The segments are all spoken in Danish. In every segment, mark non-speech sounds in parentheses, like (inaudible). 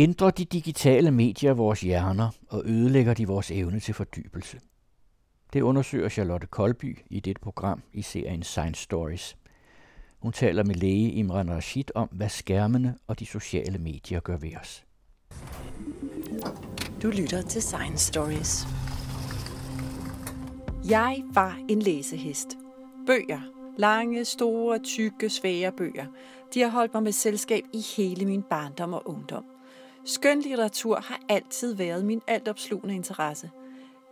Ændrer de digitale medier vores hjerner, og ødelægger de vores evne til fordybelse? Det undersøger Charlotte Kolby i dit program i serien Science Stories. Hun taler med læge Imran Rashid om, hvad skærmene og de sociale medier gør ved os. Du lytter til Science Stories. Jeg var en læsehest. Bøger. Lange, store, tykke, svære bøger. De har holdt mig med selskab i hele min barndom og ungdom. Skøn litteratur har altid været min altopslugende interesse.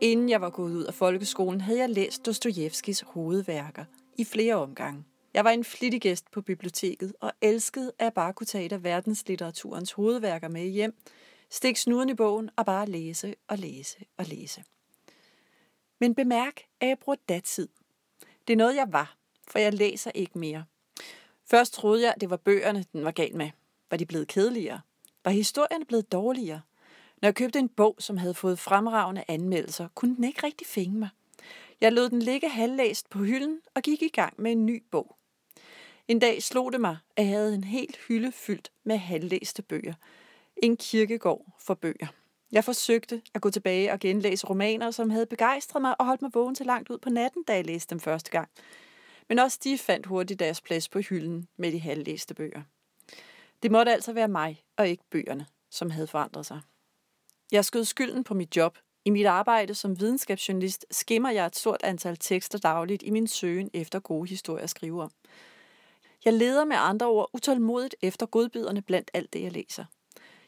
Inden jeg var gået ud af folkeskolen, havde jeg læst Dostojevskis hovedværker i flere omgange. Jeg var en flittig gæst på biblioteket og elskede at bare kunne tage et af verdenslitteraturens hovedværker med hjem, stikke snuden i bogen og bare læse og læse og læse. Men bemærk, at jeg bruger datid. Det er noget, jeg var, for jeg læser ikke mere. Først troede jeg, at det var bøgerne, den var gal med. Var de blevet kedeligere? Var historien blevet dårligere? Når jeg købte en bog, som havde fået fremragende anmeldelser, kunne den ikke rigtig fænge mig. Jeg lod den ligge halvlæst på hylden og gik i gang med en ny bog. En dag slog det mig, at jeg havde en helt hylde fyldt med halvlæste bøger. En kirkegård for bøger. Jeg forsøgte at gå tilbage og genlæse romaner, som havde begejstret mig og holdt mig vågen til langt ud på natten, da jeg læste dem første gang. Men også de fandt hurtigt deres plads på hylden med de halvlæste bøger. Det måtte altså være mig og ikke bøgerne, som havde forandret sig. Jeg skød skylden på mit job. I mit arbejde som videnskabsjournalist skimmer jeg et stort antal tekster dagligt i min søgen efter gode historier at skrive om. Jeg leder med andre ord utålmodigt efter godbiderne blandt alt det, jeg læser.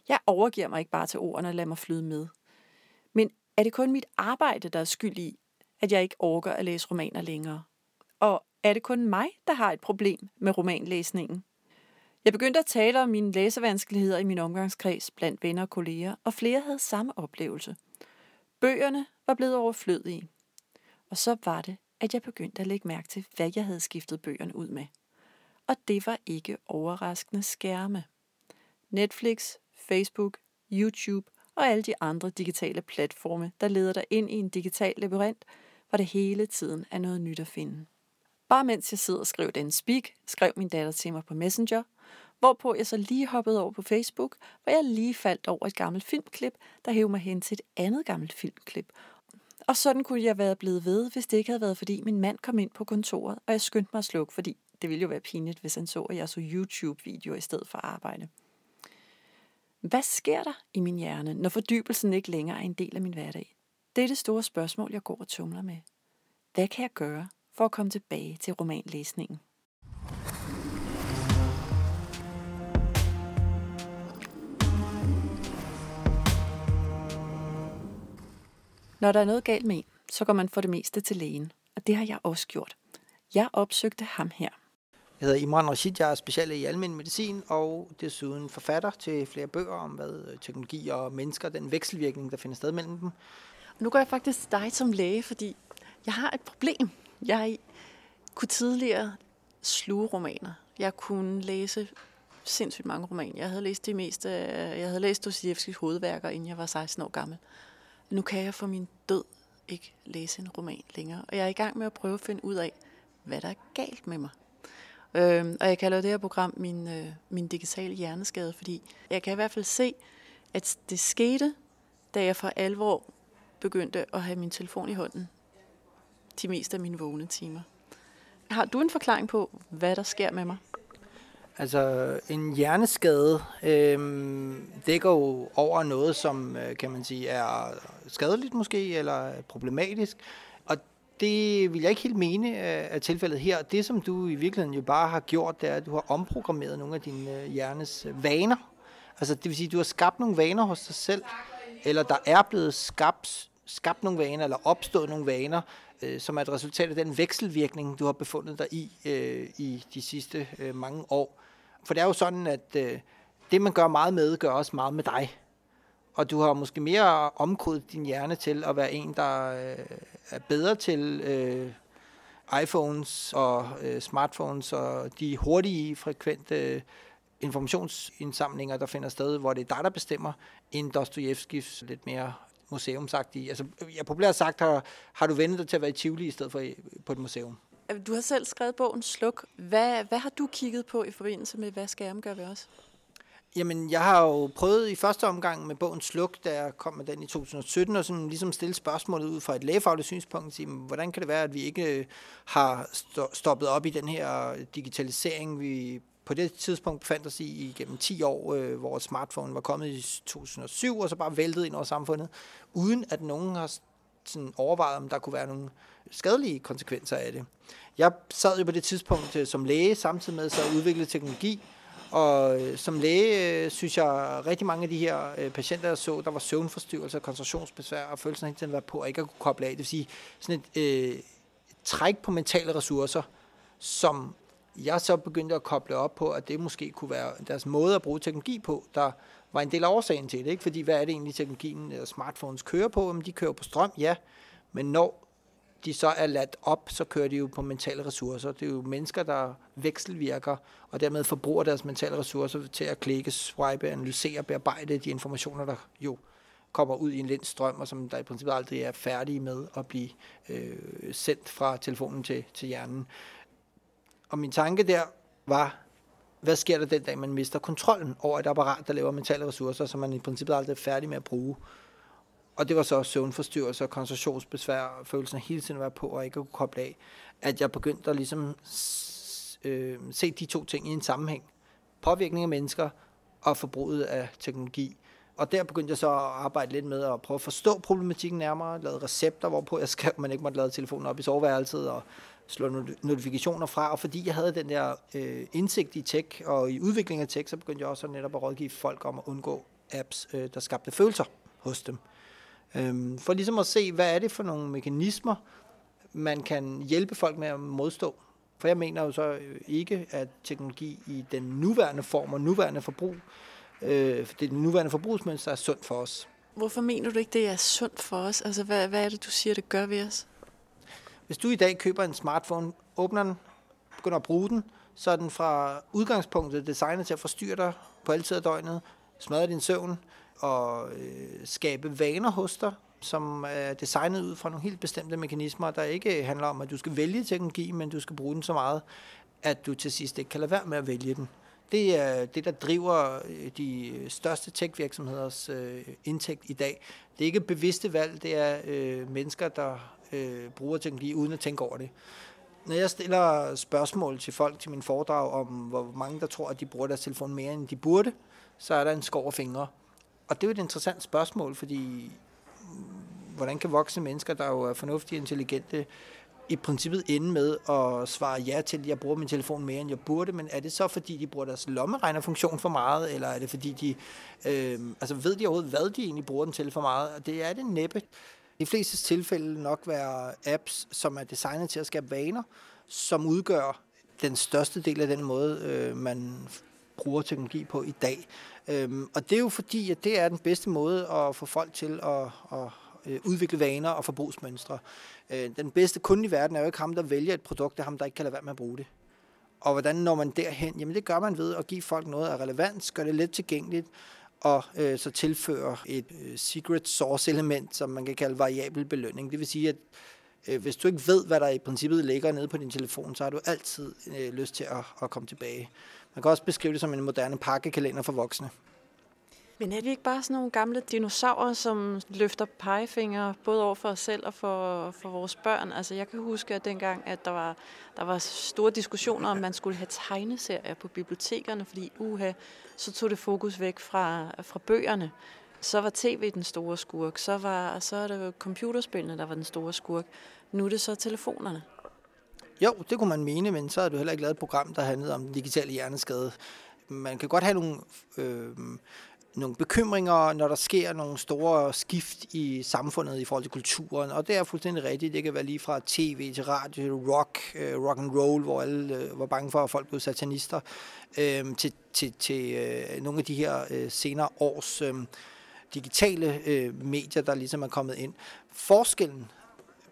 Jeg overgiver mig ikke bare til ordene og lader mig flyde med. Men er det kun mit arbejde, der er skyld i, at jeg ikke orker at læse romaner længere? Og er det kun mig, der har et problem med romanlæsningen? Jeg begyndte at tale om mine læsevanskeligheder i min omgangskreds blandt venner og kolleger, og flere havde samme oplevelse. Bøgerne var blevet overflødige. Og så var det, at jeg begyndte at lægge mærke til, hvad jeg havde skiftet bøgerne ud med. Og det var ikke overraskende skærme. Netflix, Facebook, YouTube og alle de andre digitale platforme, der leder dig ind i en digital labyrint, hvor det hele tiden er noget nyt at finde. Bare mens jeg sidder og skriver den speak, skrev min datter til mig på Messenger, hvorpå jeg så lige hoppede over på Facebook, hvor jeg lige faldt over et gammelt filmklip, der hævde mig hen til et andet gammelt filmklip. Og sådan kunne jeg være blevet ved, hvis det ikke havde været, fordi min mand kom ind på kontoret, og jeg skyndte mig at slukke, fordi det ville jo være pinligt, hvis han så, at jeg så YouTube-videoer i stedet for arbejde. Hvad sker der i min hjerne, når fordybelsen ikke længere er en del af min hverdag? Det er det store spørgsmål, jeg går og tumler med. Hvad kan jeg gøre for at komme tilbage til romanlæsningen? Når der er noget galt med en, så går man for det meste til lægen, og det har jeg også gjort. Jeg opsøgte ham her. Jeg hedder Imran Rashid, jeg er special i almindelig medicin og desuden forfatter til flere bøger om, hvad teknologi og mennesker, den vekselvirkning, der finder sted mellem dem. Nu går jeg faktisk dig som læge, fordi jeg har et problem. Jeg kunne tidligere sluge romaner. Jeg kunne læse sindssygt mange romaner. Jeg havde læst de meste, jeg havde læst Dostoyevskis hovedværker, inden jeg var 16 år gammel. Nu kan jeg for min død ikke læse en roman længere, og jeg er i gang med at prøve at finde ud af, hvad der er galt med mig. Øh, og jeg kalder det her program min, øh, min digitale hjerneskade, fordi jeg kan i hvert fald se, at det skete, da jeg for alvor begyndte at have min telefon i hånden de meste af mine vågne timer. Har du en forklaring på, hvad der sker med mig? Altså, en hjerneskade øh, dækker jo over noget, som øh, kan man sige er skadeligt måske, eller problematisk Og det vil jeg ikke helt mene af øh, tilfældet her. Det, som du i virkeligheden jo bare har gjort, det er, at du har omprogrammeret nogle af dine øh, hjernes vaner. Altså, det vil sige, at du har skabt nogle vaner hos dig selv, eller der er blevet skabt, skabt nogle vaner, eller opstået nogle vaner, øh, som er et resultat af den vekselvirkning, du har befundet dig i øh, i de sidste øh, mange år. For det er jo sådan, at øh, det, man gør meget med, gør også meget med dig og du har måske mere omkodet din hjerne til at være en, der øh, er bedre til øh, iPhones og øh, smartphones og de hurtige, frekvente øh, informationsindsamlinger, der finder sted, hvor det er dig, der bestemmer, end Dostojevskis lidt mere museumsagtige. Altså, jeg populært sagt har, har du vendt dig til at være i Tivoli i stedet for i, på et museum. Du har selv skrevet bogen Sluk. Hvad, hvad har du kigget på i forbindelse med, hvad skærm gør ved os? Jamen, jeg har jo prøvet i første omgang med bogen Sluk, da jeg kom med den i 2017, og sådan ligesom stille spørgsmålet ud fra et lægefagligt synspunkt, sige, hvordan kan det være, at vi ikke øh, har stoppet op i den her digitalisering, vi på det tidspunkt befandt os i igennem 10 år, øh, hvor smartphone var kommet i 2007, og så bare væltet ind over samfundet, uden at nogen har sådan overvejet, om der kunne være nogle skadelige konsekvenser af det. Jeg sad jo på det tidspunkt øh, som læge, samtidig med så udvikle teknologi, og øh, som læge øh, synes jeg, rigtig mange af de her øh, patienter, jeg så, der var søvnforstyrrelser, koncentrationsbesvær og følelsen af at var på, og ikke at kunne koble af. Det vil sige, sådan et øh, træk på mentale ressourcer, som jeg så begyndte at koble op på, at det måske kunne være deres måde at bruge teknologi på, der var en del af årsagen til det. Ikke? Fordi hvad er det egentlig, teknologien og smartphones kører på? Jamen, de kører på strøm, ja. Men når de så er ladt op, så kører de jo på mentale ressourcer. Det er jo mennesker, der vekselvirker, og dermed forbruger deres mentale ressourcer til at klikke, swipe, analysere, bearbejde de informationer, der jo kommer ud i en lind strøm, og som der i princippet aldrig er færdige med at blive øh, sendt fra telefonen til, til hjernen. Og min tanke der var, hvad sker der den dag, man mister kontrollen over et apparat, der laver mentale ressourcer, som man i princippet aldrig er færdig med at bruge. Og det var så søvnforstyrrelser, koncentrationsbesvær, følelsen af hele tiden at være på og ikke at kunne koble af, at jeg begyndte at ligesom øh, se de to ting i en sammenhæng. Påvirkning af mennesker og forbruget af teknologi. Og der begyndte jeg så at arbejde lidt med at prøve at forstå problematikken nærmere, lave recepter, hvorpå jeg skrev, at man ikke måtte lade telefonen op i soveværelset, og slå notifikationer fra, og fordi jeg havde den der øh, indsigt i tech og i udvikling af tech, så begyndte jeg også netop at rådgive folk om at undgå apps, øh, der skabte følelser hos dem. Øhm, for ligesom at se, hvad er det for nogle mekanismer, man kan hjælpe folk med at modstå. For jeg mener jo så øh, ikke, at teknologi i den nuværende form og nuværende forbrug, øh, det nuværende forbrugsmønster er sundt for os. Hvorfor mener du ikke, det er sundt for os? Altså, hvad, hvad er det, du siger, det gør ved os? Hvis du i dag køber en smartphone, åbner den, begynder at bruge den, så er den fra udgangspunktet designet til at forstyrre dig på alle tider af døgnet, smadre din søvn og øh, skabe vaner hos dig, som er designet ud fra nogle helt bestemte mekanismer, der ikke handler om, at du skal vælge teknologi, men du skal bruge den så meget, at du til sidst ikke kan lade være med at vælge den. Det er det, der driver øh, de største tech-virksomheders øh, indtægt i dag. Det er ikke bevidste valg, det er øh, mennesker, der øh, bruger teknologi uden at tænke over det. Når jeg stiller spørgsmål til folk til min foredrag om, hvor mange der tror, at de bruger deres telefon mere, end de burde, så er der en skov af fingre. Og det er jo et interessant spørgsmål, fordi mm, hvordan kan voksne mennesker, der jo er fornuftige og intelligente, i princippet ende med at svare ja til, at jeg bruger min telefon mere, end jeg burde, men er det så, fordi de bruger deres lommeregnerfunktion for meget, eller er det fordi de, øh, altså ved de overhovedet, hvad de egentlig bruger den til for meget? Og det er det næppe i fleste tilfælde nok være apps, som er designet til at skabe vaner, som udgør den største del af den måde, øh, man bruger teknologi på i dag. Øhm, og det er jo fordi, at det er den bedste måde at få folk til at, at øh, udvikle vaner og forbrugsmønstre. Øh, den bedste kunde i verden er jo ikke ham, der vælger et produkt, det er ham, der ikke kan lade være med at bruge det. Og hvordan når man derhen? Jamen det gør man ved at give folk noget af relevans, gør det let tilgængeligt, og øh, så tilføre et øh, secret source element, som man kan kalde variabel belønning. Det vil sige, at øh, hvis du ikke ved, hvad der i princippet ligger nede på din telefon, så har du altid øh, lyst til at, at komme tilbage. Man kan også beskrive det som en moderne pakkekalender for voksne. Men er vi ikke bare sådan nogle gamle dinosaurer, som løfter pegefinger både over for os selv og for, for vores børn? Altså jeg kan huske, at dengang, at der var, der var store diskussioner, om man skulle have tegneserier på bibliotekerne, fordi uha, så tog det fokus væk fra, fra bøgerne. Så var tv den store skurk, så, var, så er det computerspillene, der var den store skurk. Nu er det så telefonerne. Jo, det kunne man mene, men så har du heller ikke lavet et program, der handlede om den digitale hjerneskade. Man kan godt have nogle øh, nogle bekymringer, når der sker nogle store skift i samfundet i forhold til kulturen, og det er fuldstændig rigtigt. Det kan være lige fra tv til radio til rock, øh, rock and roll, hvor alle øh, var bange for, at folk blev satanister, øh, til, til, til øh, nogle af de her øh, senere års øh, digitale øh, medier, der ligesom er kommet ind. Forskellen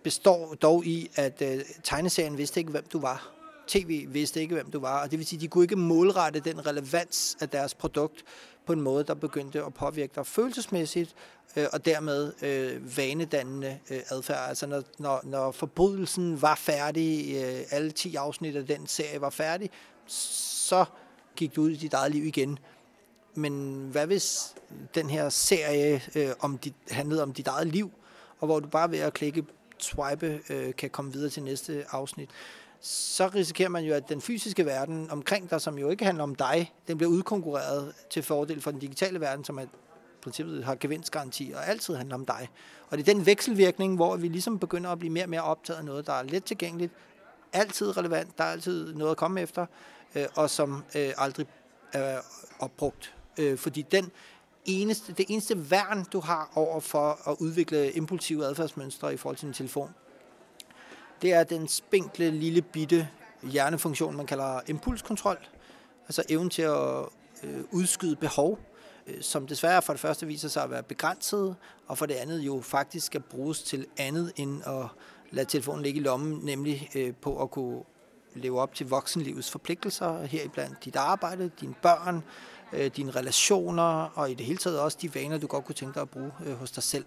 består dog i, at øh, tegneserien vidste ikke, hvem du var. TV vidste ikke, hvem du var, og det vil sige, at de kunne ikke målrette den relevans af deres produkt på en måde, der begyndte at påvirke dig følelsesmæssigt, øh, og dermed øh, vanedannende øh, adfærd. Altså når, når, når forbrydelsen var færdig, øh, alle 10 afsnit af den serie var færdig, så gik du ud i dit eget liv igen. men hvad hvis den her serie øh, om dit, handlede om dit eget liv, og hvor du bare ved at klikke swipe øh, kan komme videre til næste afsnit, så risikerer man jo, at den fysiske verden omkring dig, som jo ikke handler om dig, den bliver udkonkurreret til fordel for den digitale verden, som er princippet har gevinstgaranti og altid handler om dig. Og det er den vekselvirkning, hvor vi ligesom begynder at blive mere og mere optaget af noget, der er let tilgængeligt, altid relevant, der er altid noget at komme efter, øh, og som øh, aldrig er opbrugt. Øh, fordi den eneste, det eneste værn, du har over for at udvikle impulsive adfærdsmønstre i forhold til din telefon, det er den spinkle, lille bitte hjernefunktion, man kalder impulskontrol. Altså evnen til at øh, udskyde behov, øh, som desværre for det første viser sig at være begrænset, og for det andet jo faktisk skal bruges til andet end at lade telefonen ligge i lommen, nemlig øh, på at kunne leve op til voksenlivets forpligtelser, heriblandt dit arbejde, dine børn, øh, dine relationer, og i det hele taget også de vaner, du godt kunne tænke dig at bruge øh, hos dig selv.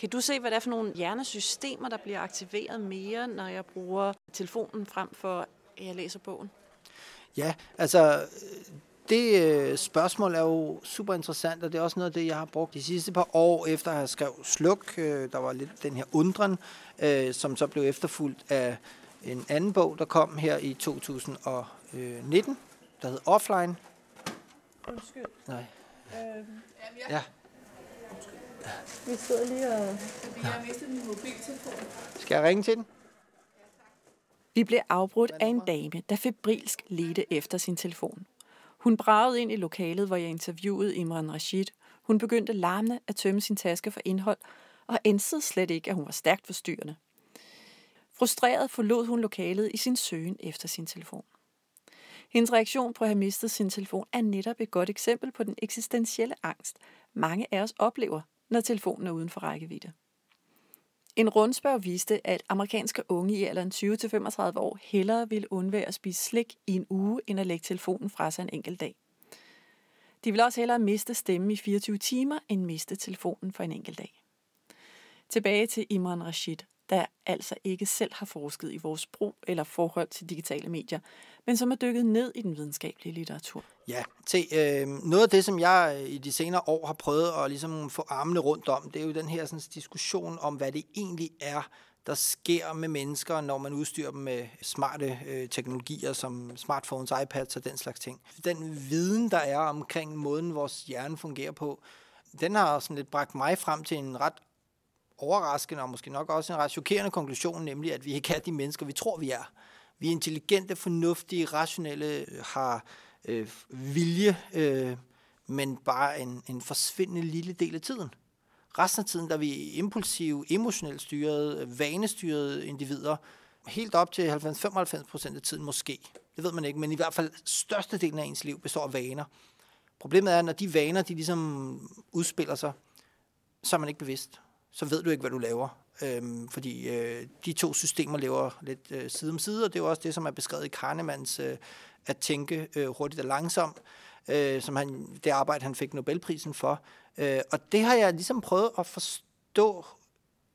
Kan du se, hvad det er for nogle hjernesystemer, der bliver aktiveret mere, når jeg bruger telefonen frem for, at jeg læser bogen? Ja, altså det øh, spørgsmål er jo super interessant, og det er også noget af det, jeg har brugt de sidste par år, efter at have skrevet Sluk. Øh, der var lidt den her undren, øh, som så blev efterfulgt af en anden bog, der kom her i 2019, der hed Offline. Undskyld. Nej. Øh, Ja, vi sidder lige og... Jeg har mistet min mobiltelefon. skal jeg ringe til den? Vi blev afbrudt af en dame, der febrilsk ledte efter sin telefon. Hun bragede ind i lokalet, hvor jeg interviewede Imran Rashid. Hun begyndte larmende at tømme sin taske for indhold, og ænsede slet ikke, at hun var stærkt forstyrrende. Frustreret forlod hun lokalet i sin søgen efter sin telefon. Hendes reaktion på at have mistet sin telefon er netop et godt eksempel på den eksistentielle angst, mange af os oplever, når telefonen er uden for rækkevidde. En rundspørg viste, at amerikanske unge i alderen 20-35 år hellere ville undvære at spise slik i en uge, end at lægge telefonen fra sig en enkelt dag. De vil også hellere miste stemmen i 24 timer, end miste telefonen for en enkelt dag. Tilbage til Imran Rashid, der altså ikke selv har forsket i vores brug eller forhold til digitale medier, men som er dykket ned i den videnskabelige litteratur. Ja, se, øh, noget af det, som jeg øh, i de senere år har prøvet at ligesom få armene rundt om, det er jo den her sådan, diskussion om, hvad det egentlig er, der sker med mennesker, når man udstyrer dem med smarte øh, teknologier som smartphones, iPads og den slags ting. Den viden, der er omkring måden, vores hjerne fungerer på, den har sådan lidt bragt mig frem til en ret overraskende og måske nok også en ret chokerende konklusion, nemlig at vi ikke er de mennesker, vi tror, vi er. Vi er intelligente, fornuftige, rationelle, har øh, vilje, øh, men bare en, en forsvindende lille del af tiden. Resten af tiden der er vi impulsive, emotionelt styrede, vanestyrede individer, helt op til 90-95 procent af tiden måske. Det ved man ikke, men i hvert fald størstedelen af ens liv består af vaner. Problemet er, at når de vaner de ligesom udspiller sig, så er man ikke bevidst. Så ved du ikke, hvad du laver. Øhm, fordi øh, de to systemer lever lidt øh, side om side, og det er jo også det, som er beskrevet i Kahnemans øh, at tænke øh, hurtigt og langsomt, øh, som han, det arbejde, han fik Nobelprisen for. Øh, og det har jeg ligesom prøvet at forstå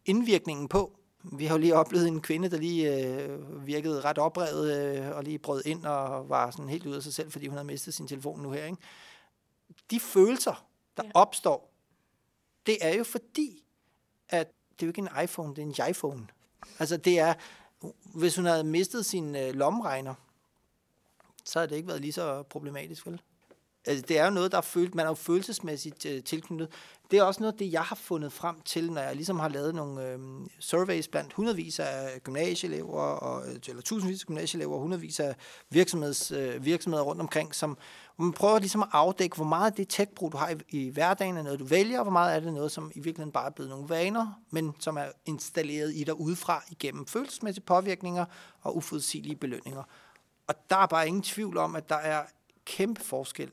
indvirkningen på. Vi har jo lige oplevet en kvinde, der lige øh, virkede ret oprevet øh, og lige brød ind og var sådan helt ude af sig selv, fordi hun havde mistet sin telefon nu her. Ikke? De følelser, der ja. opstår, det er jo fordi, at det er jo ikke en iPhone, det er en iPhone. Altså det er, hvis hun havde mistet sin øh, lommeregner, så havde det ikke været lige så problematisk, vel? Altså, det er jo noget, der er følt, man er jo følelsesmæssigt øh, tilknyttet. Det er også noget det, jeg har fundet frem til, når jeg ligesom har lavet nogle øh, surveys blandt hundredvis af gymnasieelever, og, øh, eller tusindvis af gymnasieelever, og hundredvis af virksomheds, øh, virksomheder rundt omkring, som man prøver ligesom at afdække, hvor meget af det tech-brug, du har i, i hverdagen, er noget, du vælger, og hvor meget er det noget, som i virkeligheden bare er blevet nogle vaner, men som er installeret i dig udefra igennem følelsesmæssige påvirkninger og uforudsigelige belønninger. Og der er bare ingen tvivl om, at der er kæmpe forskel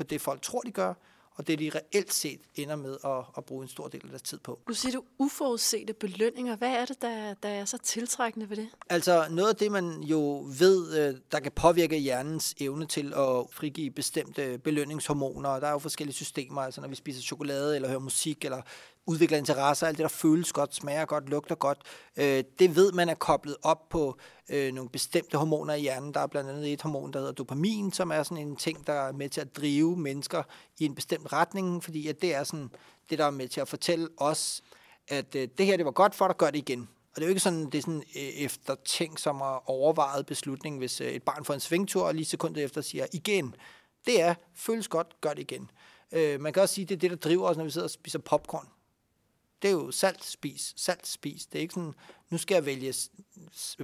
på det, folk tror, de gør, og det, de reelt set ender med at, at bruge en stor del af deres tid på. Du siger du uforudsete belønninger. Hvad er det, der, der er så tiltrækkende ved det? Altså noget af det, man jo ved, øh, der kan påvirke hjernens evne til at frigive bestemte belønningshormoner. Der er jo forskellige systemer, altså når vi spiser chokolade, eller hører musik, eller udvikler interesser, alt det, der føles godt, smager godt, lugter godt, øh, det ved man er koblet op på øh, nogle bestemte hormoner i hjernen. Der er blandt andet et hormon, der hedder dopamin, som er sådan en ting, der er med til at drive mennesker i en bestemt retning, fordi at det er sådan det, der er med til at fortælle os, at øh, det her det var godt for dig, gør det igen. Og det er jo ikke sådan, det er sådan øh, efter ting, som er overvejet beslutning, hvis øh, et barn får en svingtur, og lige sekundet efter siger igen. Det er, føles godt, gør det igen. Øh, man kan også sige, det er det, der driver os, når vi sidder og spiser popcorn. Det er jo salt spis, salt spis. Det er ikke sådan, nu skal jeg vælge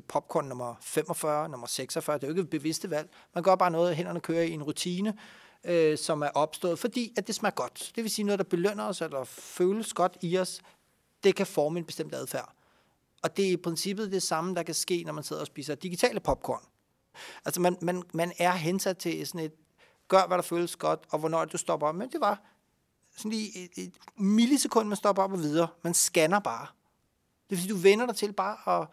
popcorn nummer 45, nummer 46. Det er jo ikke et bevidste valg. Man gør bare noget, hænderne kører i en rutine, øh, som er opstået, fordi at det smager godt. Det vil sige noget, der belønner os, eller føles godt i os. Det kan forme en bestemt adfærd. Og det er i princippet det samme, der kan ske, når man sidder og spiser digitale popcorn. Altså man, man, man er hensat til sådan et, gør hvad der føles godt, og hvornår du stopper op. Men det var sådan lige et, et millisekund, man stopper op og videre. Man scanner bare. Det vil sige, du vender dig til bare at,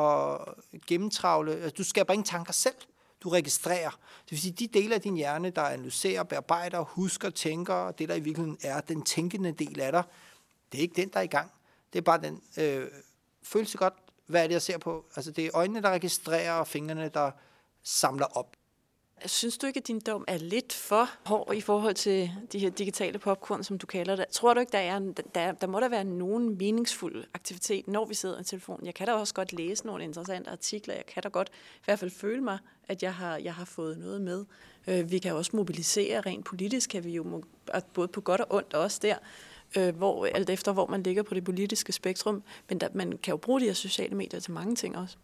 at gennemtravle. Altså, du skaber ingen tanker selv. Du registrerer. Det vil sige, de dele af din hjerne, der analyserer, bearbejder, husker, tænker, det der i virkeligheden er den tænkende del af dig, det er ikke den, der er i gang. Det er bare den øh, følelse godt, hvad er det, jeg ser på? Altså, det er øjnene, der registrerer, og fingrene, der samler op. Synes du ikke, at din dom er lidt for hård i forhold til de her digitale popcorn, som du kalder det? Tror du ikke, der, er, der, der må der være nogen meningsfuld aktivitet, når vi sidder i telefonen? Jeg kan da også godt læse nogle interessante artikler. Jeg kan da godt i hvert fald føle mig, at jeg har, jeg har fået noget med. Øh, vi kan også mobilisere rent politisk, kan vi jo både på godt og ondt også der øh, hvor, alt efter hvor man ligger på det politiske spektrum. Men der, man kan jo bruge de her sociale medier til mange ting også.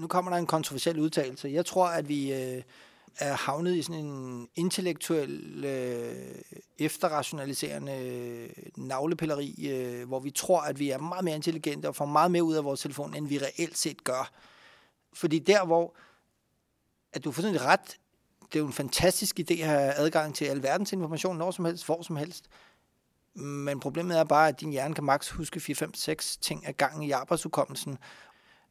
Nu kommer der en kontroversiel udtalelse. Jeg tror, at vi øh, er havnet i sådan en intellektuel, øh, efterrationaliserende navlepilleri, øh, hvor vi tror, at vi er meget mere intelligente og får meget mere ud af vores telefon, end vi reelt set gør. Fordi der, hvor at du får sådan ret, det er jo en fantastisk idé at have adgang til alverdens information, når som helst, hvor som helst. Men problemet er bare, at din hjerne kan maks huske 4, 5, 6 ting ad gangen i arbejdsudkommelsen.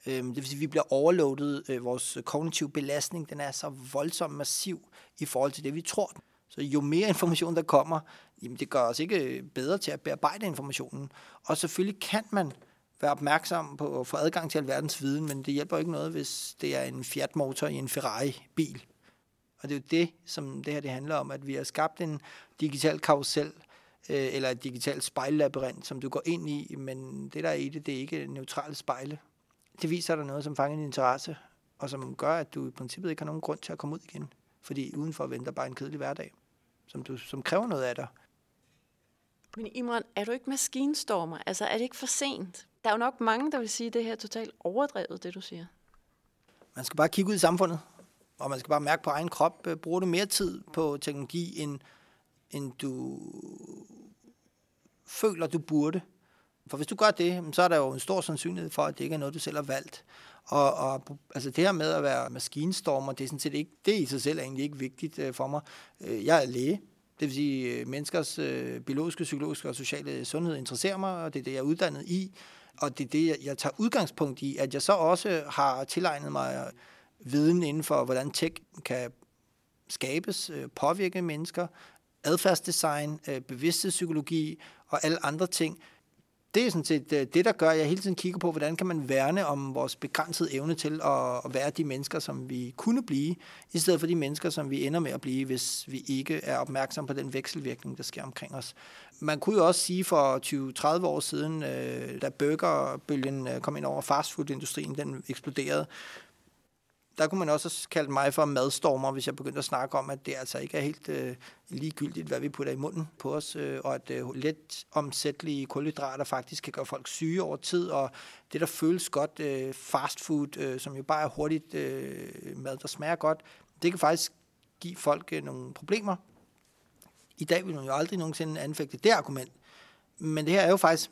Øhm, det vil sige, at vi bliver overloadet. Øh, vores kognitive belastning den er så voldsomt massiv i forhold til det, vi tror. Så jo mere information, der kommer, jamen det gør os ikke øh, bedre til at bearbejde informationen. Og selvfølgelig kan man være opmærksom på at få adgang til alverdens viden, men det hjælper ikke noget, hvis det er en Fiat-motor i en Ferrari-bil. Og det er jo det, som det her det handler om, at vi har skabt en digital karusel, øh, eller et digitalt spejllabyrint, som du går ind i, men det der er i det, det er ikke neutrale spejle. Det viser dig noget, som fanger din interesse, og som gør, at du i princippet ikke har nogen grund til at komme ud igen. Fordi udenfor venter bare en kedelig hverdag, som, du, som kræver noget af dig. Men Imran, er du ikke maskinstormer? Altså, er det ikke for sent? Der er jo nok mange, der vil sige, at det her er totalt overdrevet, det du siger. Man skal bare kigge ud i samfundet, og man skal bare mærke på egen krop. Bruger du mere tid på teknologi, end, end du føler, du burde. For hvis du gør det, så er der jo en stor sandsynlighed for, at det ikke er noget, du selv har valgt. Og, og altså det her med at være maskinstormer, det er sådan set ikke, det i sig selv er egentlig ikke vigtigt øh, for mig. Øh, jeg er læge, det vil sige, øh, menneskers øh, biologiske, psykologiske og sociale sundhed interesserer mig, og det er det, jeg er uddannet i. Og det er det, jeg tager udgangspunkt i, at jeg så også har tilegnet mig viden inden for, hvordan tech kan skabes, øh, påvirke mennesker, adfærdsdesign, øh, bevidsthedspsykologi og alle andre ting. Det er sådan set øh, det, der gør, at jeg hele tiden kigger på, hvordan kan man værne om vores begrænsede evne til at være de mennesker, som vi kunne blive, i stedet for de mennesker, som vi ender med at blive, hvis vi ikke er opmærksom på den vekselvirkning, der sker omkring os. Man kunne jo også sige for 20-30 år siden, øh, da burgerbølgen øh, kom ind over fastfoodindustrien, den eksploderede, der kunne man også kalde mig for madstormer, hvis jeg begyndte at snakke om, at det altså ikke er helt øh, ligegyldigt, hvad vi putter i munden på os, øh, og at øh, let omsættelige kulhydrater faktisk kan gøre folk syge over tid, og det, der føles godt, øh, fast food, øh, som jo bare er hurtigt øh, mad, der smager godt, det kan faktisk give folk øh, nogle problemer. I dag vil man jo aldrig nogensinde anfægte det argument, men det her er jo faktisk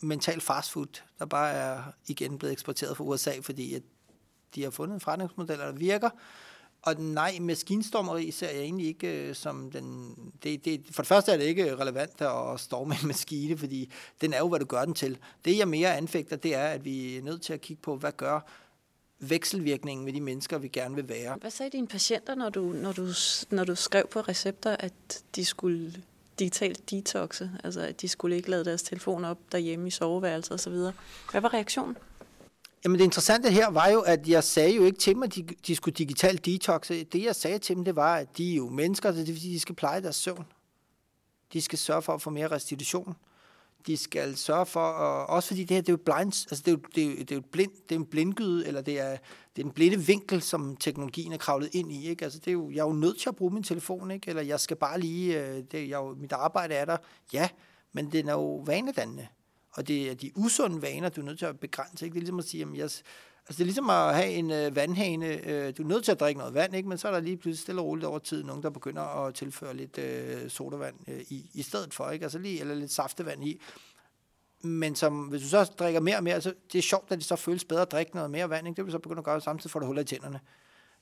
mental fastfood, der bare er igen blevet eksporteret fra USA, fordi at de har fundet en forretningsmodel, der virker. Og nej, maskinstormeri ser jeg egentlig ikke øh, som den... Det, det, for det første er det ikke relevant at storme en maskine, fordi den er jo, hvad du gør den til. Det, jeg mere anfægter, det er, at vi er nødt til at kigge på, hvad gør vekselvirkningen med de mennesker, vi gerne vil være. Hvad sagde dine patienter, når du, når du, når du skrev på recepter, at de skulle digitalt detoxe, altså at de skulle ikke lade deres telefon op derhjemme i soveværelset osv. Hvad var reaktionen? Jamen det interessante her var jo, at jeg sagde jo ikke til dem, at de, de skulle digitalt detoxe. Det jeg sagde til dem, det var, at de er jo mennesker, så det vil sige, de skal pleje deres søvn. De skal sørge for at få mere restitution. De skal sørge for, at, også fordi det her, det er jo blind, altså det er jo, det er jo, det er jo blind, det er en blindgyde, eller det er, det er en blinde vinkel, som teknologien er kravlet ind i, ikke? Altså det er jo, jeg er jo nødt til at bruge min telefon, ikke? Eller jeg skal bare lige, øh, det, jeg, jo, mit arbejde er der, ja, men det er jo vanedannende. Og det er de usunde vaner, du er nødt til at begrænse, ikke? Det er ligesom at sige, at jeg, Altså det er ligesom at have en øh, vandhane. Øh, du er nødt til at drikke noget vand, ikke? men så er der lige pludselig stille og roligt over tid nogen, der begynder at tilføre lidt øh, sodavand øh, i, i stedet for, ikke? Altså lige, eller lidt saftevand i. Men som, hvis du så drikker mere og mere, så det er sjovt, at det så føles bedre at drikke noget mere vand. Ikke? Det vil så begynde at gøre, samtidig får du huller i tænderne.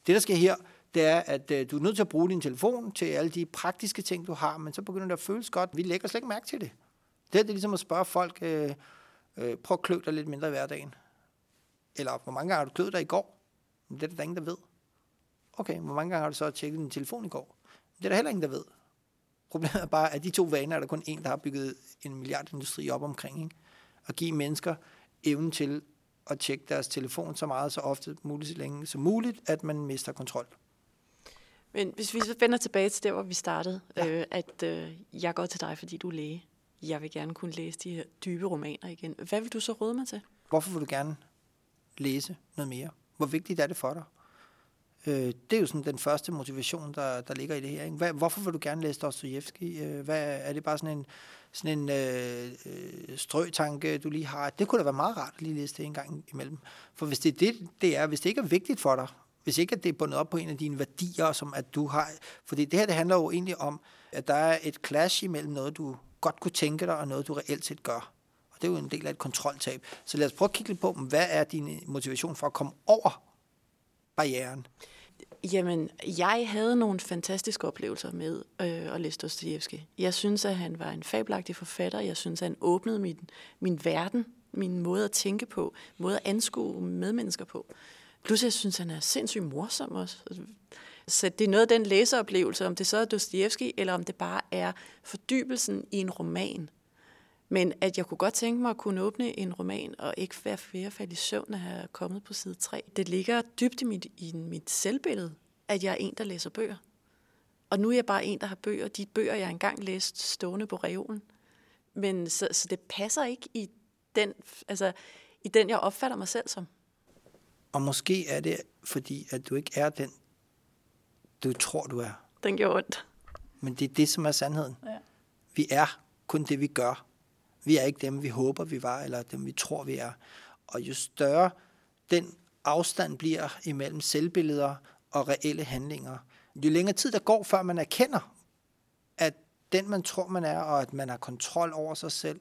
Det, der sker her, det er, at øh, du er nødt til at bruge din telefon til alle de praktiske ting, du har, men så begynder det at føles godt. Vi lægger slet ikke mærke til det. Det, er, det er ligesom at spørge folk, øh, øh, prøv at klø dig lidt mindre i hverdagen. Eller hvor mange gange har du kløet dig i går? Det er der ingen, der ved. Okay, hvor mange gange har du så tjekket din telefon i går? Det er der heller ingen, der ved. Problemet er bare, at de to vaner er der kun en, der har bygget en milliardindustri op omkring. Ikke? At give mennesker evnen til at tjekke deres telefon så meget, så ofte muligt, så længe som muligt, at man mister kontrol. Men hvis vi så vender tilbage til der, hvor vi startede, ja. øh, at øh, jeg går til dig, fordi du er læge. Jeg vil gerne kunne læse de her dybe romaner igen. Hvad vil du så råde mig til? Hvorfor vil du gerne læse noget mere? Hvor vigtigt er det for dig? Øh, det er jo sådan den første motivation, der, der ligger i det her. Ikke? Hvad, hvorfor vil du gerne læse Dostojevski? Øh, hvad, er det bare sådan en, sådan en øh, øh, strøtanke, du lige har? Det kunne da være meget rart at lige læse det en gang imellem. For hvis det er det, det er, hvis det ikke er vigtigt for dig, hvis ikke at det er bundet op på en af dine værdier, som at du har... Fordi det her, det handler jo egentlig om, at der er et clash imellem noget, du godt kunne tænke dig, og noget, du reelt set gør. Og det er jo en del af et kontroltab. Så lad os prøve at kigge lidt på, hvad er din motivation for at komme over barrieren? Jamen, jeg havde nogle fantastiske oplevelser med øh, at læse Dostoyevsky. Jeg synes, at han var en fabelagtig forfatter. Jeg synes, at han åbnede min, min verden, min måde at tænke på, måde at anskue medmennesker på. Plus, jeg synes, han er sindssygt morsom også. Så det er noget af den læseoplevelse, om det så er Dostoyevsky, eller om det bare er fordybelsen i en roman. Men at jeg kunne godt tænke mig at kunne åbne en roman, og ikke være flere falde i søvn at have kommet på side 3. Det ligger dybt i mit, i mit selvbillede, at jeg er en, der læser bøger. Og nu er jeg bare en, der har bøger. De bøger, jeg engang læst stående på reolen. Men så, så det passer ikke i den, altså, i den, jeg opfatter mig selv som. Og måske er det, fordi at du ikke er den, du tror, du er. Den gjorde ondt. Men det er det, som er sandheden. Ja. Vi er kun det, vi gør. Vi er ikke dem, vi håber, vi var, eller dem, vi tror, vi er. Og jo større den afstand bliver imellem selvbilleder og reelle handlinger, jo længere tid der går, før man erkender, at den, man tror, man er, og at man har kontrol over sig selv,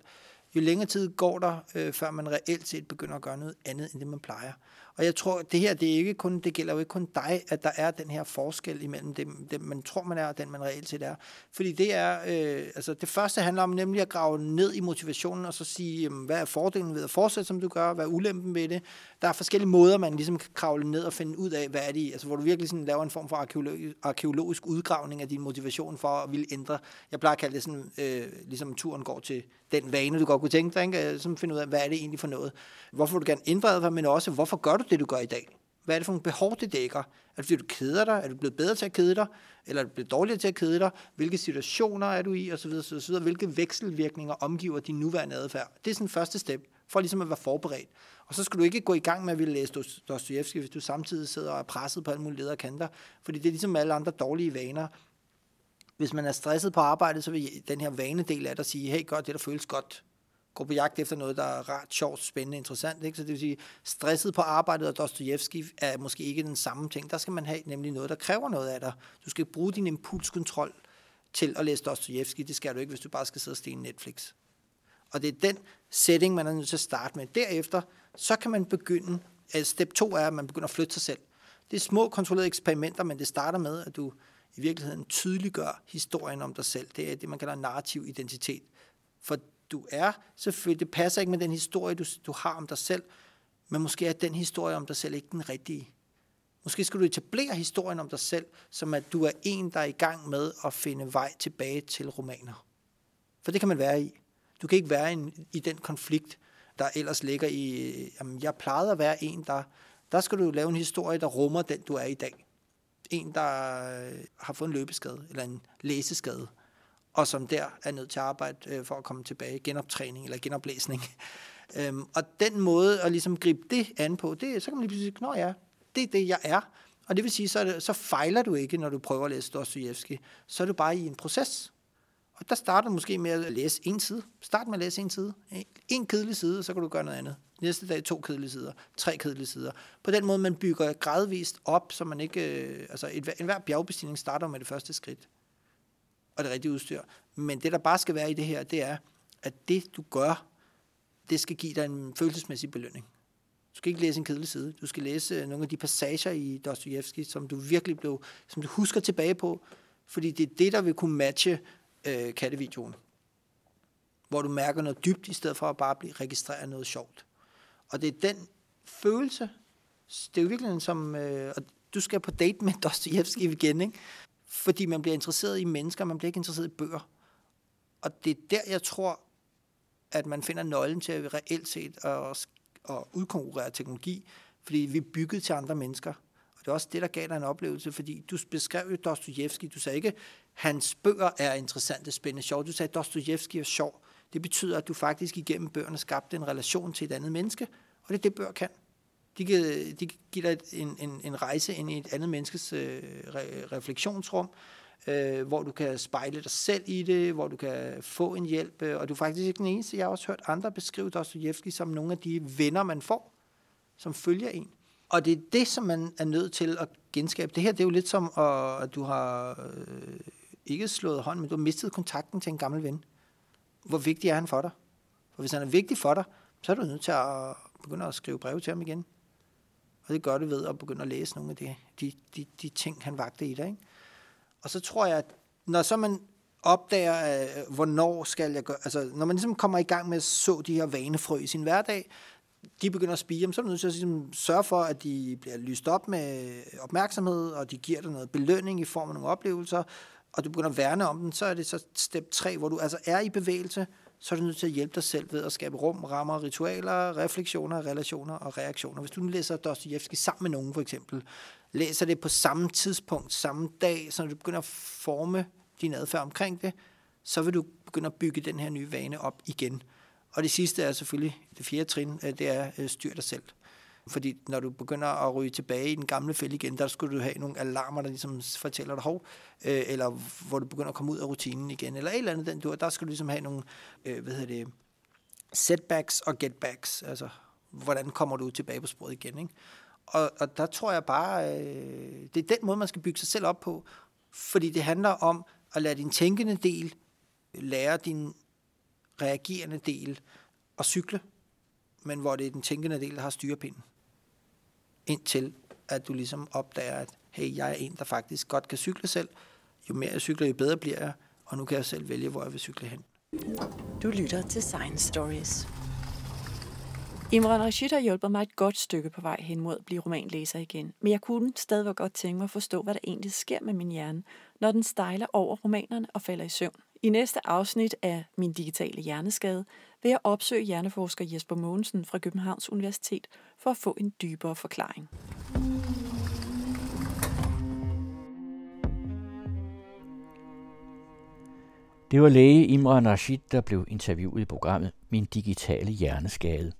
jo længere tid går der, øh, før man reelt set begynder at gøre noget andet, end det man plejer. Og jeg tror, det her, det, er ikke kun, det gælder jo ikke kun dig, at der er den her forskel imellem dem, dem man tror, man er, og den, man reelt set er. Fordi det er, øh, altså det første handler om nemlig at grave ned i motivationen, og så sige, jamen, hvad er fordelen ved at fortsætte, som du gør, hvad er ulempen ved det. Der er forskellige måder, man ligesom kan kravle ned og finde ud af, hvad er det altså hvor du virkelig sådan laver en form for arkeologisk, arkeologisk udgravning af din motivation for at ville ændre. Jeg plejer at kalde det sådan, øh, ligesom turen går til den vane, du godt kunne tænke dig, ikke? Øh, som finde ud af, hvad er det egentlig for noget. Hvorfor vil du gerne ændre adfærd, men også, hvorfor gør du det, du gør i dag? Hvad er det for nogle behov, det dækker? Er det fordi, du keder dig? Er du blevet bedre til at kede dig? Eller er du blevet dårligere til at kede dig? Hvilke situationer er du i? Og så videre, så videre. Hvilke vekselvirkninger omgiver din nuværende adfærd? Det er sådan første step, for ligesom at være forberedt. Og så skal du ikke gå i gang med at ville læse Dostoyevsky, hvis du samtidig sidder og er presset på alle mulige ledere kanter. Fordi det er ligesom alle andre dårlige vaner. Hvis man er stresset på arbejdet, så vil den her vanedel af dig sige, hey, gør det, der føles godt gå på jagt efter noget, der er rart, sjovt, spændende, interessant. Ikke? Så det vil sige, stresset på arbejdet og Dostojevski er måske ikke den samme ting. Der skal man have nemlig noget, der kræver noget af dig. Du skal bruge din impulskontrol til at læse Dostojevski. Det skal du ikke, hvis du bare skal sidde og stene Netflix. Og det er den setting, man er nødt til at starte med. Derefter, så kan man begynde, altså step 2 er, at man begynder at flytte sig selv. Det er små kontrollerede eksperimenter, men det starter med, at du i virkeligheden tydeliggør historien om dig selv. Det er det, man kalder narrativ identitet. For du er, selvfølgelig, det passer ikke med den historie, du, du har om dig selv, men måske er den historie om dig selv ikke den rigtige. Måske skal du etablere historien om dig selv, som at du er en, der er i gang med at finde vej tilbage til romaner. For det kan man være i. Du kan ikke være i, i den konflikt, der ellers ligger i, jamen, jeg plejede at være en, der, der skal du lave en historie, der rummer den, du er i dag. En, der øh, har fået en løbeskade, eller en læseskade, og som der er nødt til at arbejde øh, for at komme tilbage. Genoptræning eller genoplæsning. (laughs) øhm, og den måde at ligesom gribe det an på, det, så kan man lige pludselig sige, ja, det er det, jeg er. Og det vil sige, så, det, så fejler du ikke, når du prøver at læse Dostoyevsky. Så er du bare i en proces. Og der starter du måske med at læse en side. Start med at læse en side. En kedelig side, så kan du gøre noget andet. Næste dag to kedelige sider, tre kedelige sider. På den måde, man bygger gradvist op, så man ikke... Øh, altså, et, enhver bjergbestigning starter med det første skridt. Og det rigtige udstyr. Men det, der bare skal være i det her, det er, at det, du gør, det skal give dig en følelsesmæssig belønning. Du skal ikke læse en kedelig side. Du skal læse øh, nogle af de passager i Dostojevski, som du virkelig blev, som du husker tilbage på, fordi det er det, der vil kunne matche øh, kattevideoen. Hvor du mærker noget dybt, i stedet for at bare blive registreret noget sjovt. Og det er den følelse, det er jo virkelig som, øh, og du skal på date med (laughs) Dostojevski igen, ikke? Fordi man bliver interesseret i mennesker, man bliver ikke interesseret i bøger. Og det er der, jeg tror, at man finder nøglen til at reelt set at, at udkonkurrere teknologi, fordi vi er bygget til andre mennesker. Og det er også det, der gav dig en oplevelse, fordi du beskrev jo Dostojevski, du sagde ikke, hans bøger er interessante, spændende, sjov. Du sagde, Dostojevski er sjov. Det betyder, at du faktisk igennem bøgerne skabte en relation til et andet menneske, og det er det, bøger kan. De kan, de kan give dig en, en, en rejse ind i et andet menneskes øh, re, refleksionsrum, øh, hvor du kan spejle dig selv i det, hvor du kan få en hjælp, øh, og du er faktisk ikke den eneste. Jeg har også hørt andre beskrive Dostojevski som nogle af de venner, man får, som følger en. Og det er det, som man er nødt til at genskabe. Det her det er jo lidt som, at du har øh, ikke slået hånd, men du har mistet kontakten til en gammel ven. Hvor vigtig er han for dig? For hvis han er vigtig for dig, så er du nødt til at begynde at skrive breve til ham igen. Og det gør det ved at begynde at læse nogle af de, de, de, de ting, han vagte i dig. Ikke? Og så tror jeg, at når så man opdager, øh, hvornår skal jeg gøre, altså når man ligesom kommer i gang med at så de her vanefrø i sin hverdag, de begynder at spire, så er du nødt til at ligesom sørge for, at de bliver lyst op med opmærksomhed, og de giver dig noget belønning i form af nogle oplevelser, og du begynder at værne om den, så er det så step 3, hvor du altså er i bevægelse, så er du nødt til at hjælpe dig selv ved at skabe rum, rammer, ritualer, refleksioner, relationer og reaktioner. Hvis du nu læser Dostoyevsky sammen med nogen for eksempel, læser det på samme tidspunkt, samme dag, så når du begynder at forme din adfærd omkring det, så vil du begynde at bygge den her nye vane op igen. Og det sidste er selvfølgelig, det fjerde trin, øh, det er øh, styr dig selv. Fordi når du begynder at ryge tilbage i den gamle fælde igen, der skulle du have nogle alarmer, der ligesom fortæller dig hov, øh, eller hvor du begynder at komme ud af rutinen igen, eller et eller andet den du, der skal du ligesom have nogle, øh, hvad hedder det, setbacks og getbacks, altså hvordan kommer du tilbage på sporet igen, ikke? Og, og der tror jeg bare, øh, det er den måde, man skal bygge sig selv op på, fordi det handler om at lade din tænkende del lære din reagerende del at cykle, men hvor det er den tænkende del, der har styrepinden indtil at du ligesom opdager, at hey, jeg er en, der faktisk godt kan cykle selv. Jo mere jeg cykler, jo bedre bliver jeg, og nu kan jeg selv vælge, hvor jeg vil cykle hen. Du lytter til Science Stories. Imran Rashid har hjulpet mig et godt stykke på vej hen mod at blive romanlæser igen, men jeg kunne stadigvæk godt tænke mig at forstå, hvad der egentlig sker med min hjerne, når den stejler over romanerne og falder i søvn. I næste afsnit af Min digitale hjerneskade vil jeg opsøge hjerneforsker Jesper Mogensen fra Københavns Universitet for at få en dybere forklaring. Det var læge Imran Rashid, der blev interviewet i programmet Min digitale hjerneskade.